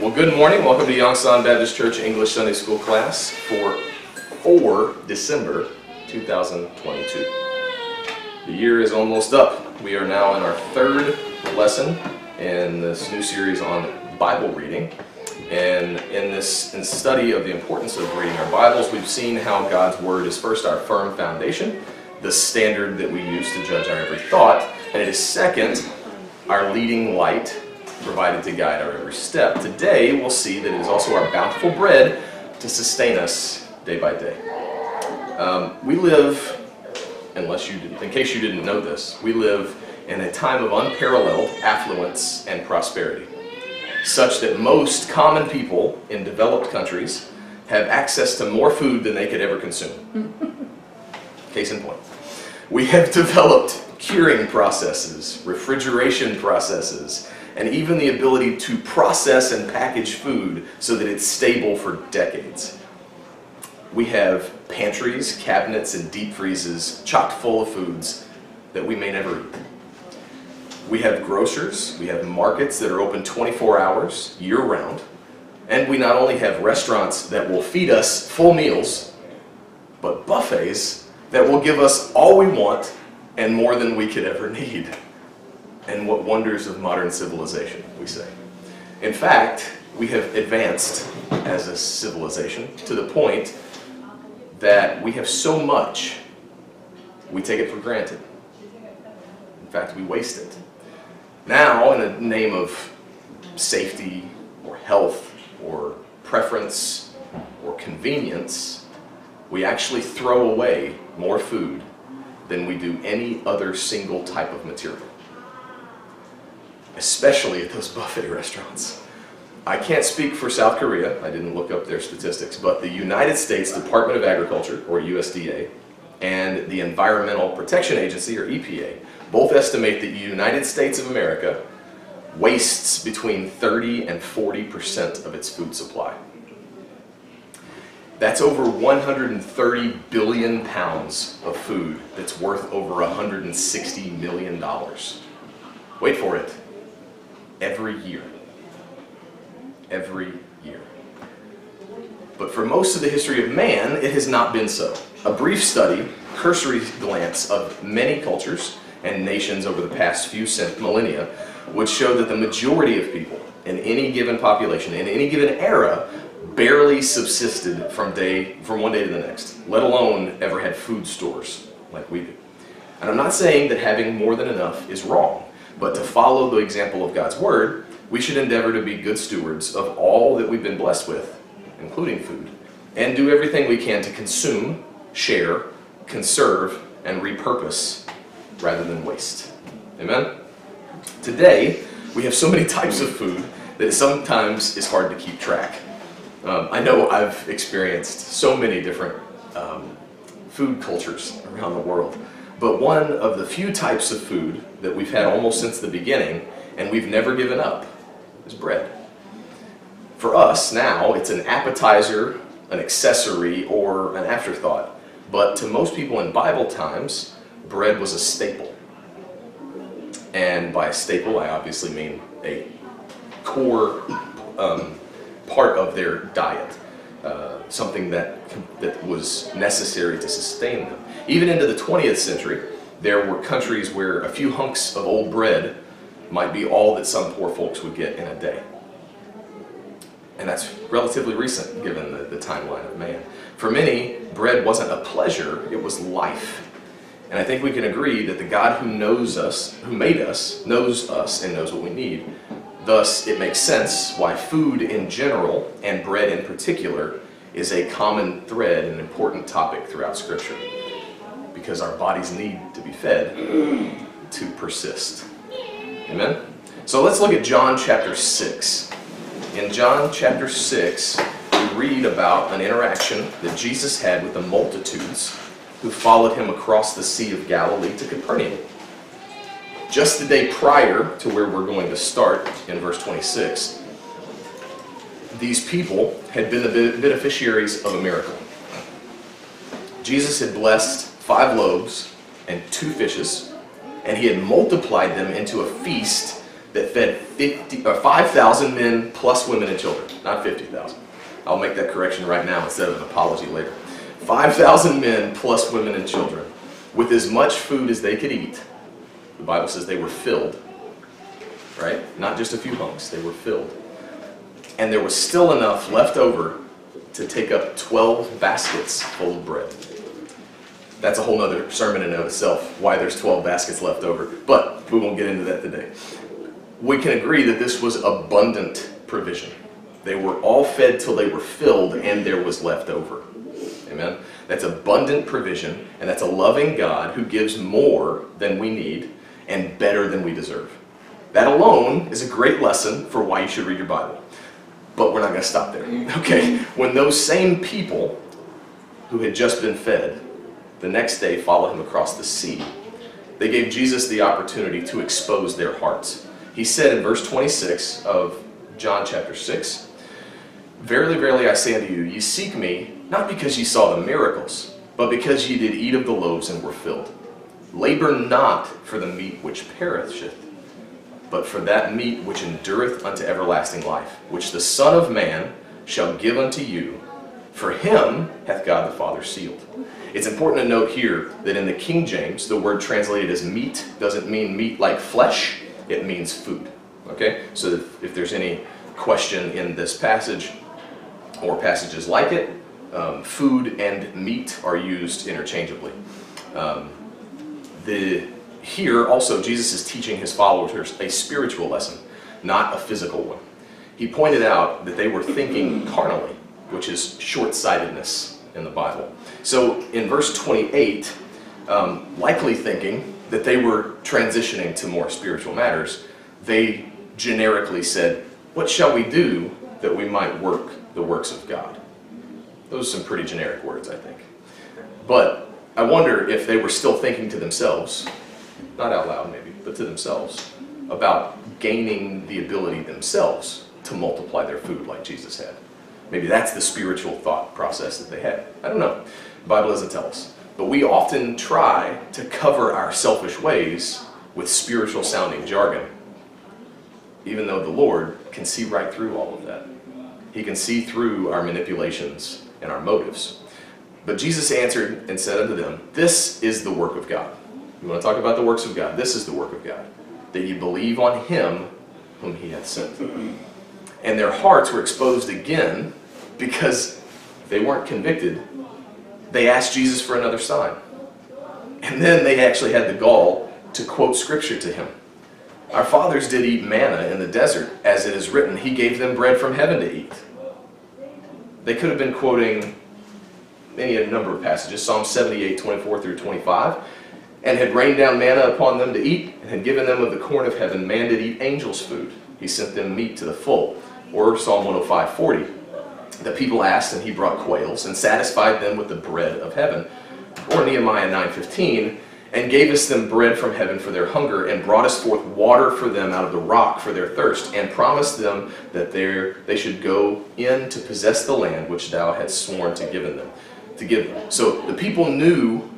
Well, good morning. Welcome to Yongsan Baptist Church English Sunday School class for 4 December 2022. The year is almost up. We are now in our third lesson in this new series on Bible reading. And in this in study of the importance of reading our Bibles, we've seen how God's Word is first our firm foundation, the standard that we use to judge our every thought, and it is second, our leading light provided to guide our every step. Today, we'll see that it is also our bountiful bread to sustain us day by day. Um, we live, unless you didn't, in case you didn't know this, we live in a time of unparalleled affluence and prosperity, such that most common people in developed countries have access to more food than they could ever consume. Case in point. We have developed curing processes, refrigeration processes, and even the ability to process and package food so that it's stable for decades. We have pantries, cabinets, and deep freezes chock full of foods that we may never eat. We have grocers, we have markets that are open 24 hours, year round, and we not only have restaurants that will feed us full meals, but buffets that will give us all we want and more than we could ever need and what wonders of modern civilization, we say. In fact, we have advanced as a civilization to the point that we have so much, we take it for granted. In fact, we waste it. Now, in the name of safety or health or preference or convenience, we actually throw away more food than we do any other single type of material especially at those buffet restaurants. I can't speak for South Korea, I didn't look up their statistics, but the United States Department of Agriculture, or USDA, and the Environmental Protection Agency, or EPA, both estimate that the United States of America wastes between 30 and 40% of its food supply. That's over 130 billion pounds of food that's worth over 160 million dollars. Wait for it every year. Every year. But for most of the history of man, it has not been so. A brief study, cursory glance of many cultures and nations over the past few millennia would show that the majority of people in any given population, in any given era, barely subsisted from day from one day to the next, let alone ever had food stores like we do. And I'm not saying that having more than enough is wrong. But to follow the example of God's Word, we should endeavor to be good stewards of all that we've been blessed with, including food, and do everything we can to consume, share, conserve, and repurpose rather than waste. Amen? Today, we have so many types of food that sometimes it's hard to keep track. Um, I know I've experienced so many different um, food cultures around the world. But one of the few types of food that we've had almost since the beginning, and we've never given up, is bread. For us now, it's an appetizer, an accessory, or an afterthought. But to most people in Bible times, bread was a staple. And by staple, I obviously mean a core um, part of their diet. Uh, something that, that was necessary to sustain them. Even into the 20th century, there were countries where a few hunks of old bread might be all that some poor folks would get in a day. And that's relatively recent given the, the timeline of man. For many, bread wasn't a pleasure, it was life. And I think we can agree that the God who knows us, who made us, knows us and knows what we need. Thus, it makes sense why food in general, and bread in particular, is a common thread and important topic throughout Scripture. Because our bodies need to be fed to persist. Amen? So let's look at John chapter 6. In John chapter 6, we read about an interaction that Jesus had with the multitudes who followed him across the Sea of Galilee to Capernaum. Just the day prior to where we're going to start in verse 26, these people had been the beneficiaries of a miracle. Jesus had blessed five loaves and two fishes, and he had multiplied them into a feast that fed 50, uh, or 5,000 men plus women and children, not 50,000. I'll make that correction right now instead of an apology later. 5,000 men plus women and children with as much food as they could eat. The Bible says they were filled, right? Not just a few hunks, they were filled. And there was still enough left over to take up 12 baskets full of bread. That's a whole other sermon in and of itself, why there's 12 baskets left over. But we won't get into that today. We can agree that this was abundant provision. They were all fed till they were filled and there was left over. Amen? That's abundant provision, and that's a loving God who gives more than we need and better than we deserve. That alone is a great lesson for why you should read your Bible. But we're not going to stop there. Okay? When those same people who had just been fed the next day follow him across the sea, they gave Jesus the opportunity to expose their hearts. He said in verse 26 of John chapter 6, Verily, verily, I say unto you, ye seek me, not because ye saw the miracles, but because ye did eat of the loaves and were filled. Labor not for the meat which perisheth, but for that meat which endureth unto everlasting life, which the Son of Man shall give unto you. For him hath God the Father sealed. It's important to note here that in the King James, the word translated as meat doesn't mean meat like flesh, it means food. Okay? So if there's any question in this passage or passages like it, um, food and meat are used interchangeably. Um, the, here also Jesus is teaching his followers a spiritual lesson, not a physical one. He pointed out that they were thinking carnally, which is short-sightedness in the Bible. So in verse 28, um, likely thinking that they were transitioning to more spiritual matters, they generically said, What shall we do that we might work the works of God? Those are some pretty generic words, I think. But I wonder if they were still thinking to themselves, not out loud maybe, but to themselves, about gaining the ability themselves to multiply their food like Jesus had. Maybe that's the spiritual thought process that they had. I don't know. The Bible doesn't tell us. But we often try to cover our selfish ways with spiritual sounding jargon, even though the Lord can see right through all of that. He can see through our manipulations and our motives. But Jesus answered and said unto them, This is the work of God. You want to talk about the works of God? This is the work of God, that ye believe on him whom he hath sent. And their hearts were exposed again because they weren't convicted. They asked Jesus for another sign. And then they actually had the gall to quote scripture to him. Our fathers did eat manna in the desert, as it is written, He gave them bread from heaven to eat. They could have been quoting any a number of passages, Psalm 78, 24 through 25, and had rained down manna upon them to eat, and had given them of the corn of heaven. Man did eat angels' food. He sent them meat to the full. Or Psalm 105, 40. The people asked, and he brought quails, and satisfied them with the bread of heaven. Or Nehemiah 9.15, and gave us them bread from heaven for their hunger, and brought us forth water for them out of the rock for their thirst, and promised them that they should go in to possess the land which thou hadst sworn to give them. To give them. So the people knew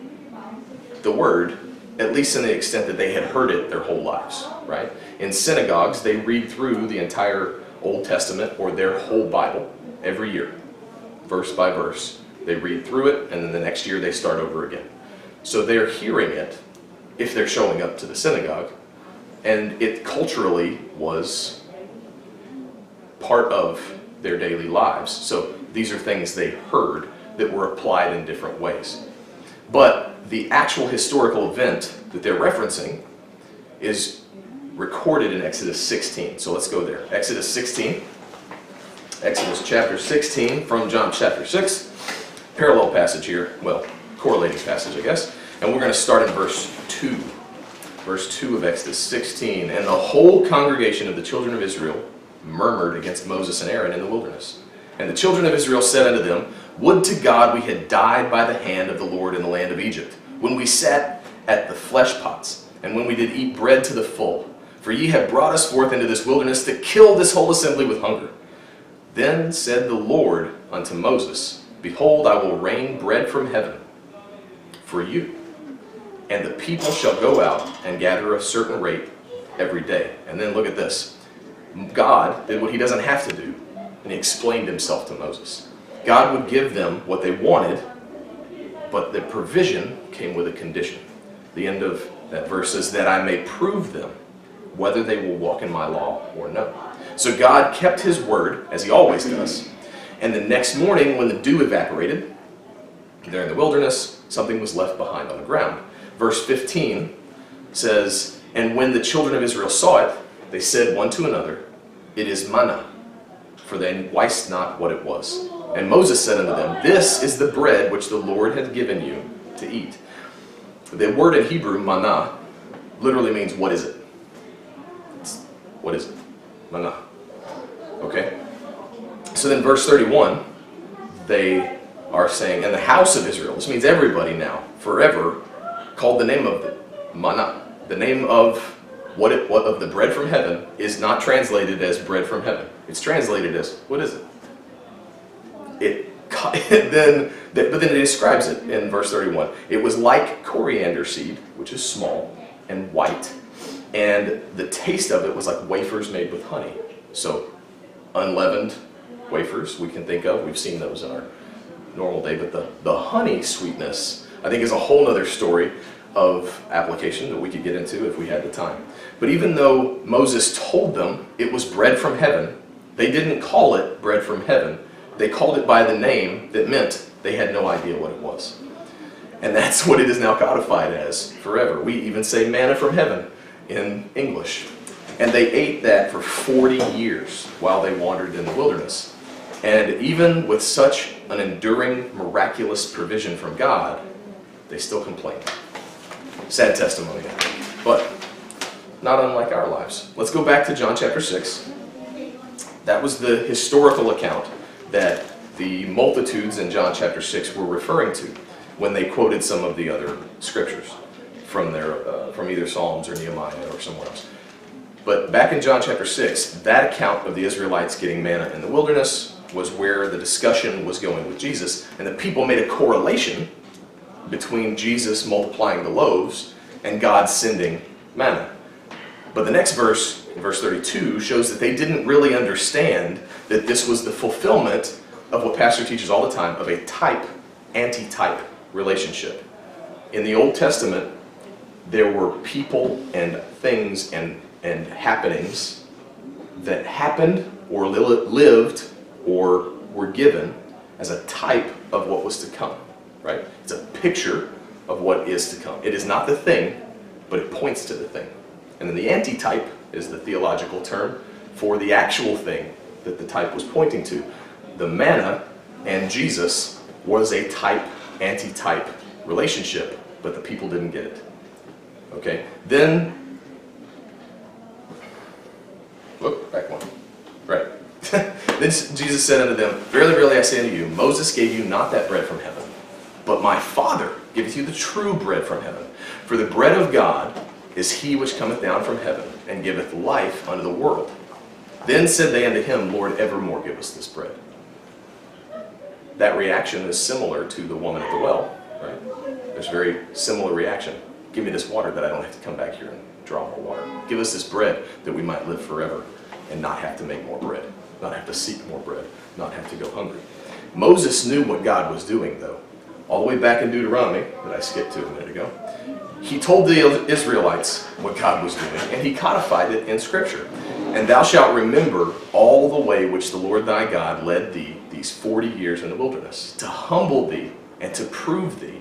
the word, at least in the extent that they had heard it their whole lives, right? In synagogues, they read through the entire Old Testament or their whole Bible every year, verse by verse. They read through it, and then the next year they start over again. So they're hearing it if they're showing up to the synagogue, and it culturally was part of their daily lives. So these are things they heard that were applied in different ways. But the actual historical event that they're referencing is recorded in Exodus 16. So let's go there. Exodus 16. Exodus chapter 16 from John chapter 6. Parallel passage here. Well, correlating passage, I guess. And we're going to start in verse 2. Verse 2 of Exodus 16. And the whole congregation of the children of Israel murmured against Moses and Aaron in the wilderness. And the children of Israel said unto them, Would to God we had died by the hand of the Lord in the land of Egypt, when we sat at the flesh pots, and when we did eat bread to the full. For ye have brought us forth into this wilderness to kill this whole assembly with hunger. Then said the Lord unto Moses, Behold, I will rain bread from heaven for you, and the people shall go out and gather a certain rate, every day. And then look at this. God did what he doesn't have to do, and he explained himself to Moses. God would give them what they wanted, but the provision came with a condition. The end of that verse is That I may prove them whether they will walk in my law or no. So God kept his word, as he always does. And the next morning, when the dew evaporated, there in the wilderness, something was left behind on the ground. Verse 15 says, And when the children of Israel saw it, they said one to another, It is manna, for they wist not what it was. And Moses said unto them, This is the bread which the Lord hath given you to eat. The word in Hebrew, manna, literally means what is it? It's, what is it? Manna. Okay? So then, verse 31, they are saying, and the house of Israel, this means everybody now, forever, called the name of it manna. The name of what, it, what of the bread from heaven is not translated as bread from heaven. It's translated as, what is it? It then, but then it describes it in verse 31. It was like coriander seed, which is small and white, and the taste of it was like wafers made with honey. So, unleavened wafers we can think of. We've seen those in our normal day, but the, the honey sweetness, I think, is a whole other story of application that we could get into if we had the time. But even though Moses told them it was bread from heaven, they didn't call it bread from heaven. They called it by the name that meant they had no idea what it was. And that's what it is now codified as forever. We even say manna from heaven in English. And they ate that for 40 years while they wandered in the wilderness. And even with such an enduring, miraculous provision from God, they still complained. Sad testimony. But not unlike our lives. Let's go back to John chapter 6. That was the historical account that the multitudes in John chapter 6 were referring to when they quoted some of the other scriptures from, their, uh, from either Psalms or Nehemiah or somewhere else. But back in John chapter 6, that account of the Israelites getting manna in the wilderness was where the discussion was going with Jesus, and the people made a correlation between Jesus multiplying the loaves and God sending manna. But the next verse, verse 32, shows that they didn't really understand that this was the fulfillment of what Pastor teaches all the time of a type anti type relationship. In the Old Testament, there were people and things and, and happenings that happened or lived or were given as a type of what was to come, right? It's a picture of what is to come. It is not the thing, but it points to the thing. And then the antitype is the theological term for the actual thing that the type was pointing to. The manna and Jesus was a type anti-type relationship, but the people didn't get it. Okay? Then, look, back one. Right. then Jesus said unto them, Verily, verily, I say unto you, Moses gave you not that bread from heaven, but my Father giveth you the true bread from heaven. For the bread of God is he which cometh down from heaven, and giveth life unto the world. Then said they unto him, Lord, evermore give us this bread. That reaction is similar to the woman at the well, right? There's a very similar reaction. Give me this water that I don't have to come back here and draw more water. Give us this bread that we might live forever and not have to make more bread, not have to seek more bread, not have to go hungry. Moses knew what God was doing, though. All the way back in Deuteronomy, that I skipped to a minute ago, he told the Israelites what God was doing, and he codified it in Scripture. And thou shalt remember all the way which the Lord thy God led thee these forty years in the wilderness, to humble thee and to prove thee,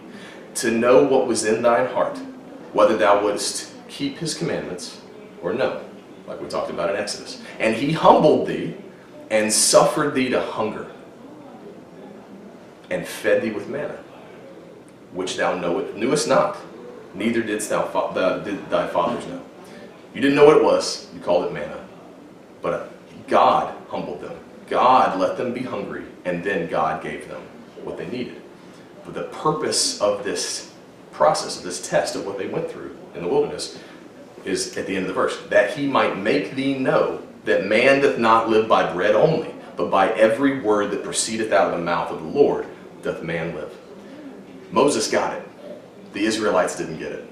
to know what was in thine heart, whether thou wouldst keep his commandments or no, like we talked about in Exodus. And he humbled thee and suffered thee to hunger, and fed thee with manna, which thou knewest not neither didst thou fa- the, did thy fathers know. You didn't know what it was, you called it manna. But uh, God humbled them. God let them be hungry, and then God gave them what they needed. But the purpose of this process, of this test of what they went through in the wilderness, is at the end of the verse that he might make thee know that man doth not live by bread only, but by every word that proceedeth out of the mouth of the Lord doth man live. Moses got it. The Israelites didn't get it.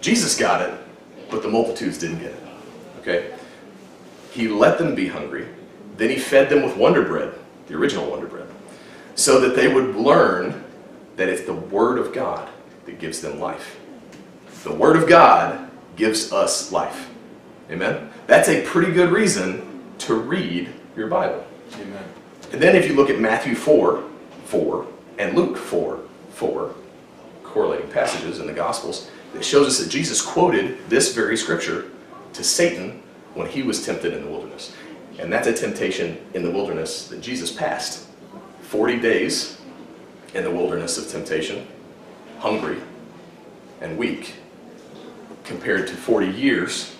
Jesus got it, but the multitudes didn't get it. Okay? He let them be hungry. Then he fed them with Wonder Bread, the original Wonder Bread, so that they would learn that it's the Word of God that gives them life. The Word of God gives us life. Amen? That's a pretty good reason to read your Bible. Amen. And then if you look at Matthew 4, 4, and Luke 4, 4, correlating passages in the Gospels, it shows us that Jesus quoted this very scripture to Satan when he was tempted in the wilderness. And that's a temptation in the wilderness that Jesus passed. 40 days in the wilderness of temptation, hungry and weak, compared to 40 years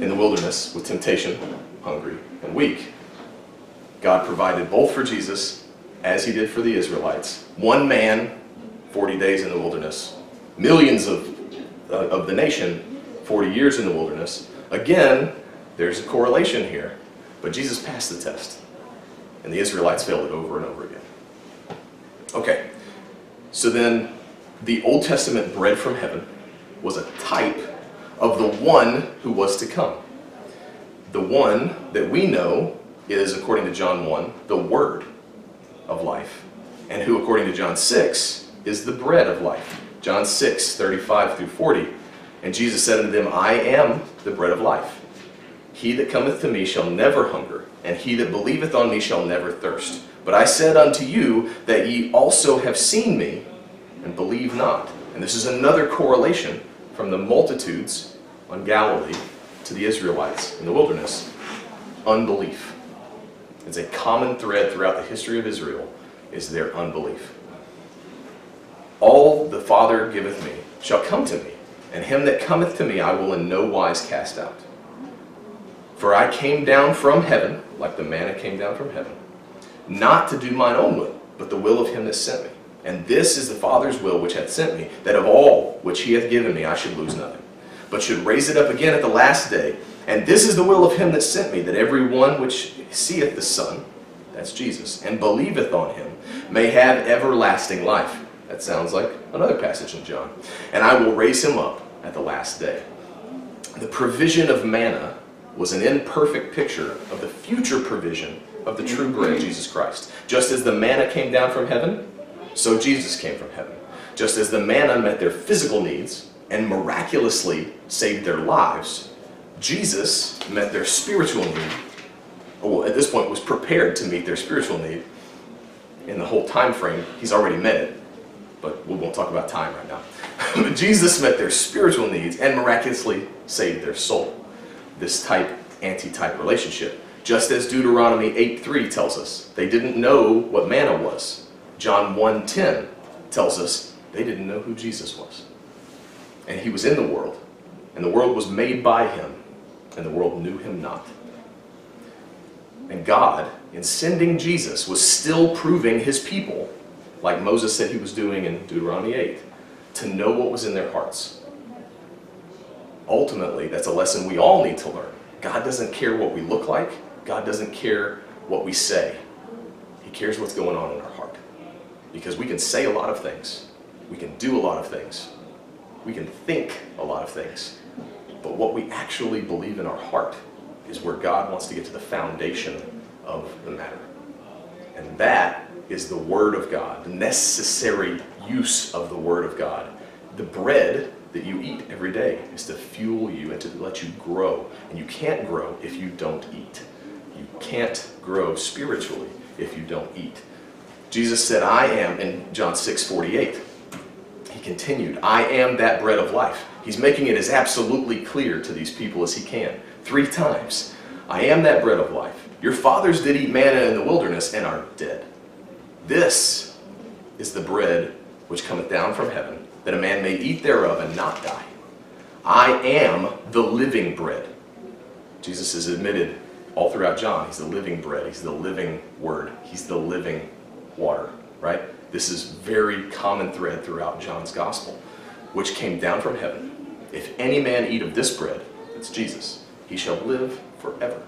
in the wilderness with temptation, hungry and weak. God provided both for Jesus as he did for the Israelites. One man, 40 days in the wilderness. Millions of, uh, of the nation, 40 years in the wilderness. Again, there's a correlation here. But Jesus passed the test. And the Israelites failed it over and over again. Okay, so then the Old Testament bread from heaven was a type of the one who was to come. The one that we know is, according to John 1, the Word of life, and who, according to John 6, is the bread of life. John 6, 35 through 40. And Jesus said unto them, I am the bread of life. He that cometh to me shall never hunger, and he that believeth on me shall never thirst. But I said unto you that ye also have seen me, and believe not. And this is another correlation from the multitudes on Galilee to the Israelites in the wilderness. Unbelief. It's a common thread throughout the history of Israel is their unbelief. All the Father giveth me shall come to me, and him that cometh to me I will in no wise cast out. For I came down from heaven, like the manna came down from heaven, not to do mine own will, but the will of him that sent me. And this is the Father's will which hath sent me, that of all which he hath given me I should lose nothing, but should raise it up again at the last day. And this is the will of him that sent me, that every one which seeth the Son, that's Jesus, and believeth on him, may have everlasting life. That sounds like another passage in John. And I will raise him up at the last day. The provision of manna was an imperfect picture of the future provision of the true bread, Jesus Christ. Just as the manna came down from heaven, so Jesus came from heaven. Just as the manna met their physical needs and miraculously saved their lives, Jesus met their spiritual need, or well, at this point was prepared to meet their spiritual need. In the whole time frame, he's already met it, but we won't talk about time right now. Jesus met their spiritual needs and miraculously saved their soul. This type anti-type relationship. Just as Deuteronomy 8.3 tells us, they didn't know what manna was. John 1.10 tells us they didn't know who Jesus was. And he was in the world, and the world was made by him, and the world knew him not. And God, in sending Jesus, was still proving his people, like Moses said he was doing in Deuteronomy 8, to know what was in their hearts. Ultimately, that's a lesson we all need to learn. God doesn't care what we look like. God doesn't care what we say. He cares what's going on in our heart. Because we can say a lot of things. We can do a lot of things. We can think a lot of things. But what we actually believe in our heart is where God wants to get to the foundation of the matter. And that is the Word of God, the necessary use of the Word of God. The bread that you eat every day is to fuel you and to let you grow. And you can't grow if you don't eat. You can't grow spiritually if you don't eat. Jesus said, I am, in John 6 48. He continued, I am that bread of life. He's making it as absolutely clear to these people as he can. Three times. I am that bread of life. Your fathers did eat manna in the wilderness and are dead. This is the bread which cometh down from heaven, that a man may eat thereof and not die. I am the living bread. Jesus is admitted all throughout John. He's the living bread. He's the living word. He's the living water, right? This is very common thread throughout John's gospel, which came down from heaven. If any man eat of this bread, that's Jesus, he shall live forever.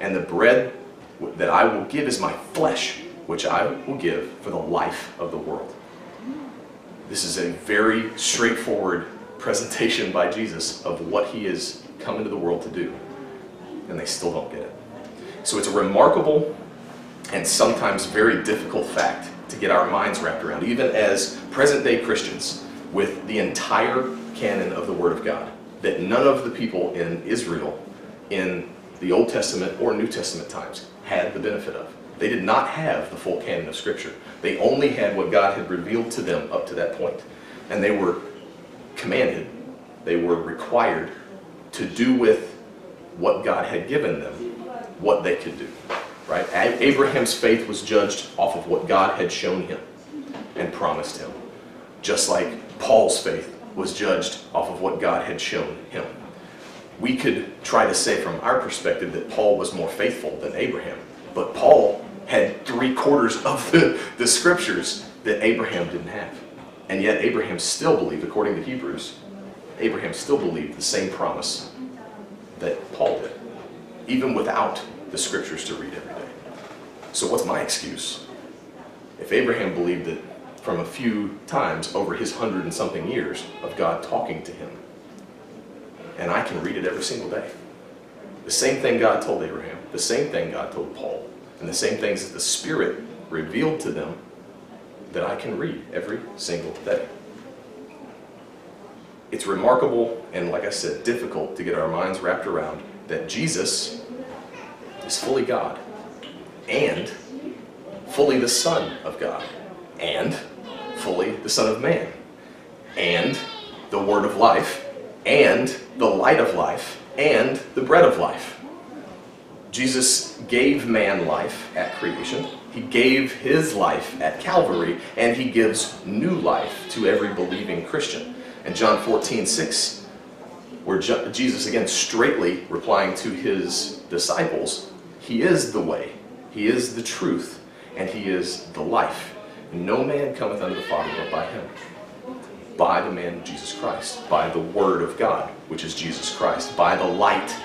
And the bread that I will give is my flesh, which I will give for the life of the world. This is a very straightforward presentation by Jesus of what he is come into the world to do. and they still don't get it. So it's a remarkable and sometimes very difficult fact to get our minds wrapped around, even as present day Christians with the entire canon of the Word of God, that none of the people in Israel in the Old Testament or New Testament times had the benefit of. They did not have the full canon of Scripture. They only had what God had revealed to them up to that point. And they were commanded, they were required to do with what God had given them what they could do. Right? Abraham's faith was judged off of what God had shown him and promised him. Just like Paul's faith was judged off of what God had shown him. We could try to say from our perspective that Paul was more faithful than Abraham, but Paul had three quarters of the, the scriptures that Abraham didn't have. And yet Abraham still believed, according to Hebrews, Abraham still believed the same promise that Paul did, even without the scriptures to read every day. So what's my excuse? If Abraham believed it from a few times over his hundred and something years of God talking to him, and I can read it every single day. The same thing God told Abraham, the same thing God told Paul, and the same things that the Spirit revealed to them that I can read every single day. It's remarkable and, like I said, difficult to get our minds wrapped around that Jesus is fully God and fully the Son of God and fully the Son of Man and the Word of life and the light of life and the bread of life. Jesus gave man life at creation. He gave his life at Calvary, and he gives new life to every believing Christian. And John 14, 6, where Jesus, again, straightly replying to his disciples, He is the way, He is the truth, and He is the life. No man cometh unto the Father but by Him. By the man Jesus Christ, by the Word of God, which is Jesus Christ, by the light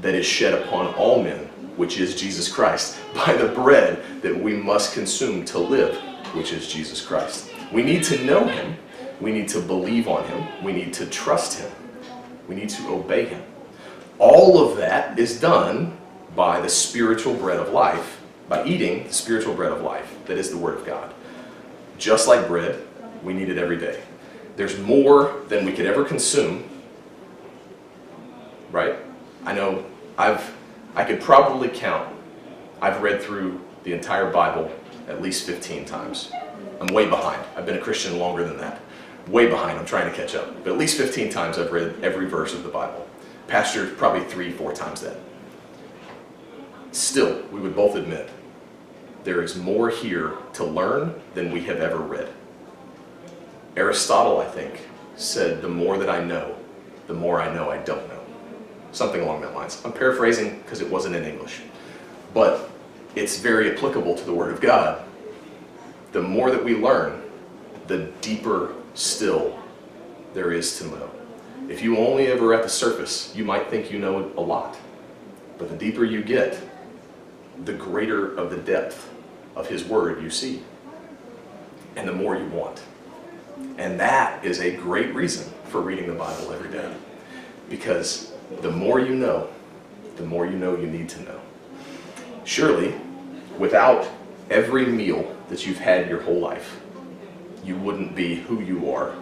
that is shed upon all men, which is Jesus Christ, by the bread that we must consume to live, which is Jesus Christ. We need to know him. We need to believe on him. We need to trust him. We need to obey him. All of that is done by the spiritual bread of life, by eating the spiritual bread of life, that is the Word of God. Just like bread, we need it every day. There's more than we could ever consume, right? I know I've, I could probably count, I've read through the entire Bible at least 15 times. I'm way behind. I've been a Christian longer than that. Way behind, I'm trying to catch up. But at least 15 times I've read every verse of the Bible. Pastor, probably three, four times that. Still, we would both admit, there is more here to learn than we have ever read. Aristotle, I think, said, the more that I know, the more I know I don't know something along that lines. I'm paraphrasing because it wasn't in English. But it's very applicable to the Word of God. The more that we learn, the deeper still there is to know. If you only ever at the surface, you might think you know a lot. But the deeper you get, the greater of the depth of His Word you see. And the more you want. And that is a great reason for reading the Bible every day. Because the more you know, the more you know you need to know. Surely, without every meal that you've had your whole life, you wouldn't be who you are.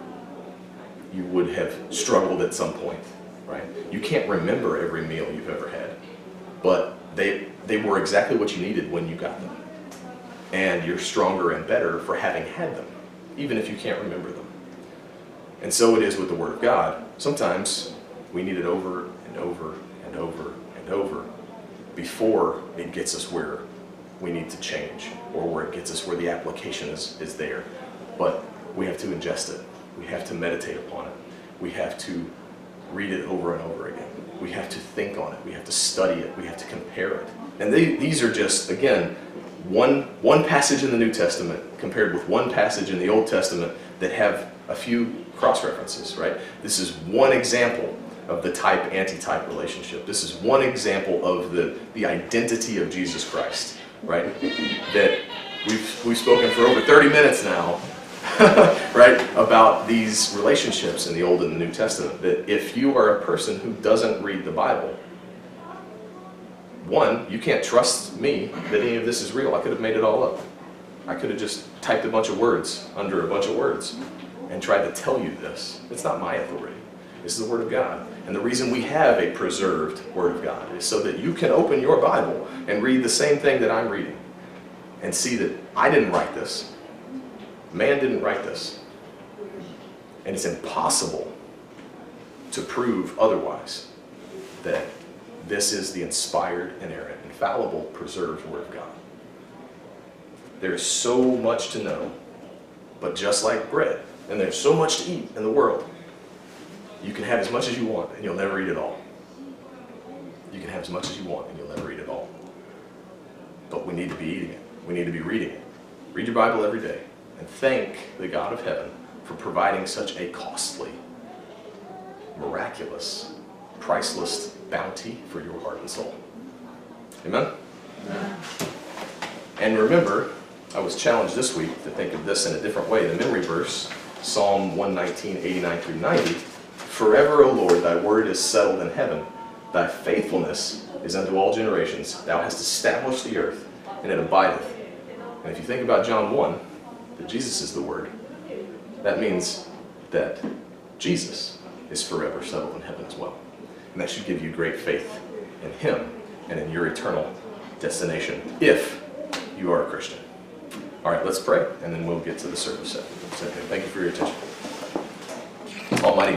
You would have struggled at some point, right? You can't remember every meal you've ever had, but they, they were exactly what you needed when you got them. And you're stronger and better for having had them, even if you can't remember them. And so it is with the Word of God. Sometimes we need it over and over and over and over before it gets us where we need to change or where it gets us where the application is, is there. But we have to ingest it. We have to meditate upon it. We have to read it over and over again. We have to think on it. We have to study it. We have to compare it. And they, these are just, again, one, one passage in the New Testament compared with one passage in the Old Testament that have a few cross references, right? This is one example of the type anti-type relationship. This is one example of the, the identity of Jesus Christ, right? That we've, we've spoken for over 30 minutes now, right, about these relationships in the Old and the New Testament. That if you are a person who doesn't read the Bible, one, you can't trust me that any of this is real. I could have made it all up. I could have just typed a bunch of words under a bunch of words and tried to tell you this. It's not my authority. This is the Word of God. And the reason we have a preserved Word of God is so that you can open your Bible and read the same thing that I'm reading and see that I didn't write this. Man didn't write this. And it's impossible to prove otherwise that this is the inspired, inerrant, infallible, preserved Word of God. There is so much to know, but just like bread, and there's so much to eat in the world, you can have as much as you want and you'll never eat it all. You can have as much as you want and you'll never eat it all. But we need to be eating it. We need to be reading it. Read your Bible every day and thank the God of heaven for providing such a costly, miraculous, priceless bounty for your heart and soul. Amen? And remember, I was challenged this week to think of this in a different way. The memory verse, Psalm 119, 89 through 90. Forever, O Lord, thy word is settled in heaven. Thy faithfulness is unto all generations. Thou hast established the earth, and it abideth. And if you think about John 1, that Jesus is the word, that means that Jesus is forever settled in heaven as well. And that should give you great faith in him and in your eternal destination if you are a Christian. All right, let's pray, and then we'll get to the service. okay, Thank you for your attention. Almighty